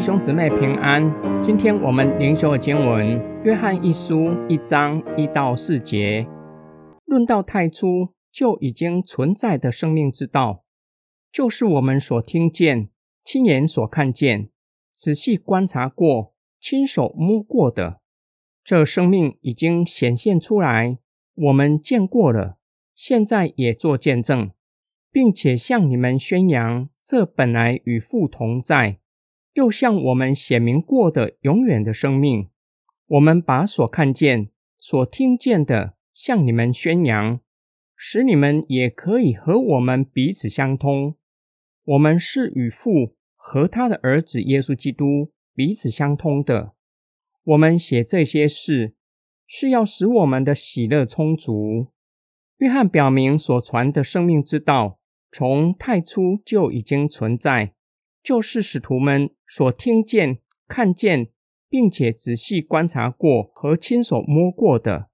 弟兄姊妹平安。今天我们灵修的经文《约翰一书》一章一到四节，论到太初就已经存在的生命之道，就是我们所听见、亲眼所看见、仔细观察过、亲手摸过的。这生命已经显现出来，我们见过了，现在也做见证，并且向你们宣扬，这本来与父同在。又向我们显明过的永远的生命，我们把所看见、所听见的向你们宣扬，使你们也可以和我们彼此相通。我们是与父和他的儿子耶稣基督彼此相通的。我们写这些事，是要使我们的喜乐充足。约翰表明所传的生命之道，从太初就已经存在。就是使徒们所听见、看见，并且仔细观察过和亲手摸过的，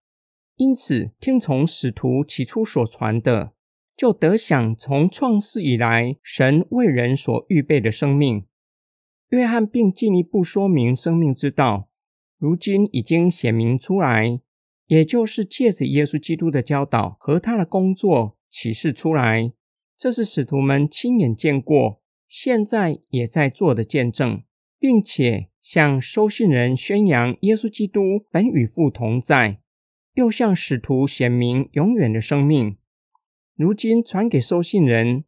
因此听从使徒起初所传的，就得享从创世以来神为人所预备的生命。约翰并进一步说明生命之道，如今已经显明出来，也就是借着耶稣基督的教导和他的工作启示出来，这是使徒们亲眼见过。现在也在做的见证，并且向收信人宣扬耶稣基督本与父同在，又向使徒显明永远的生命。如今传给收信人，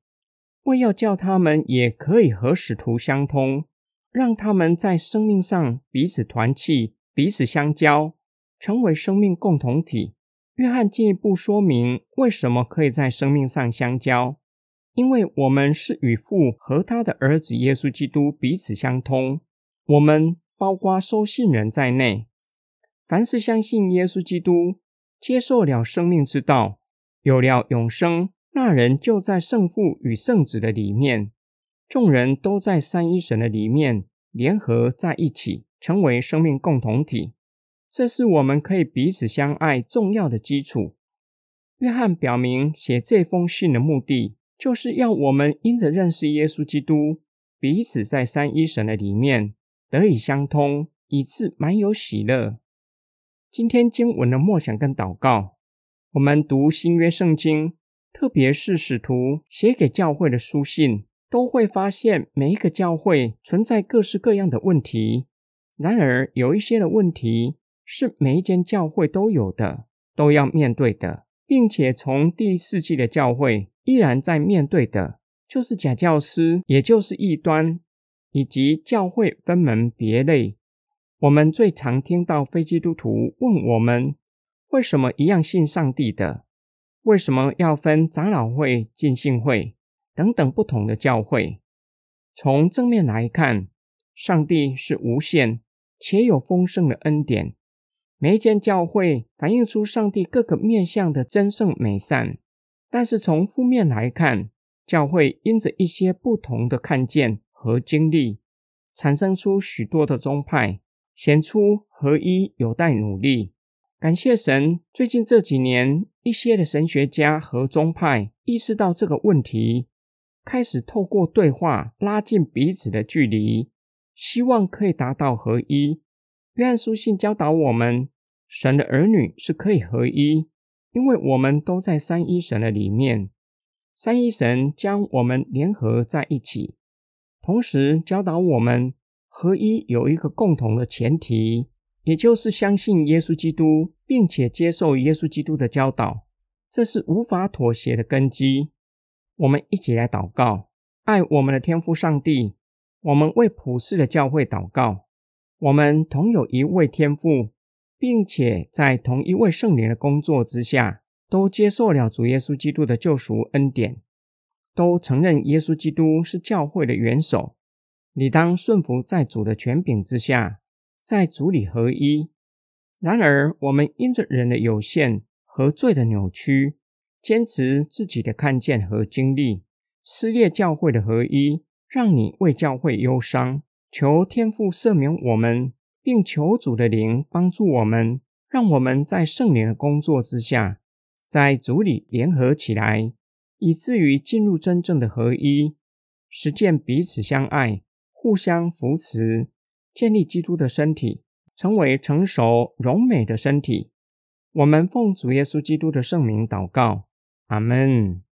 为要叫他们也可以和使徒相通，让他们在生命上彼此团契、彼此相交，成为生命共同体。约翰进一步说明为什么可以在生命上相交。因为我们是与父和他的儿子耶稣基督彼此相通，我们包括收信人在内，凡是相信耶稣基督、接受了生命之道、有了永生，那人就在圣父与圣子的里面，众人都在三一神的里面联合在一起，成为生命共同体。这是我们可以彼此相爱重要的基础。约翰表明写这封信的目的。就是要我们因着认识耶稣基督，彼此在三一神的里面得以相通，以致满有喜乐。今天经文的默想跟祷告，我们读新约圣经，特别是使徒写给教会的书信，都会发现每一个教会存在各式各样的问题。然而有一些的问题是每一间教会都有的，都要面对的，并且从第四纪的教会。依然在面对的，就是假教师，也就是异端，以及教会分门别类。我们最常听到非基督徒问我们：为什么一样信上帝的，为什么要分长老会、浸信会等等不同的教会？从正面来看，上帝是无限且有丰盛的恩典，每一间教会反映出上帝各个面向的真圣美善。但是从负面来看，教会因着一些不同的看见和经历，产生出许多的宗派，显出合一有待努力。感谢神，最近这几年，一些的神学家和宗派意识到这个问题，开始透过对话拉近彼此的距离，希望可以达到合一。约翰书信教导我们，神的儿女是可以合一。因为我们都在三一神的里面，三一神将我们联合在一起，同时教导我们合一有一个共同的前提，也就是相信耶稣基督，并且接受耶稣基督的教导，这是无法妥协的根基。我们一起来祷告，爱我们的天父上帝。我们为普世的教会祷告，我们同有一位天父。并且在同一位圣灵的工作之下，都接受了主耶稣基督的救赎恩典，都承认耶稣基督是教会的元首。你当顺服在主的权柄之下，在主里合一。然而，我们因着人的有限和罪的扭曲，坚持自己的看见和经历，撕裂教会的合一，让你为教会忧伤。求天父赦免我们。并求主的灵帮助我们，让我们在圣灵的工作之下，在主里联合起来，以至于进入真正的合一，实践彼此相爱、互相扶持，建立基督的身体，成为成熟荣美的身体。我们奉主耶稣基督的圣名祷告，阿门。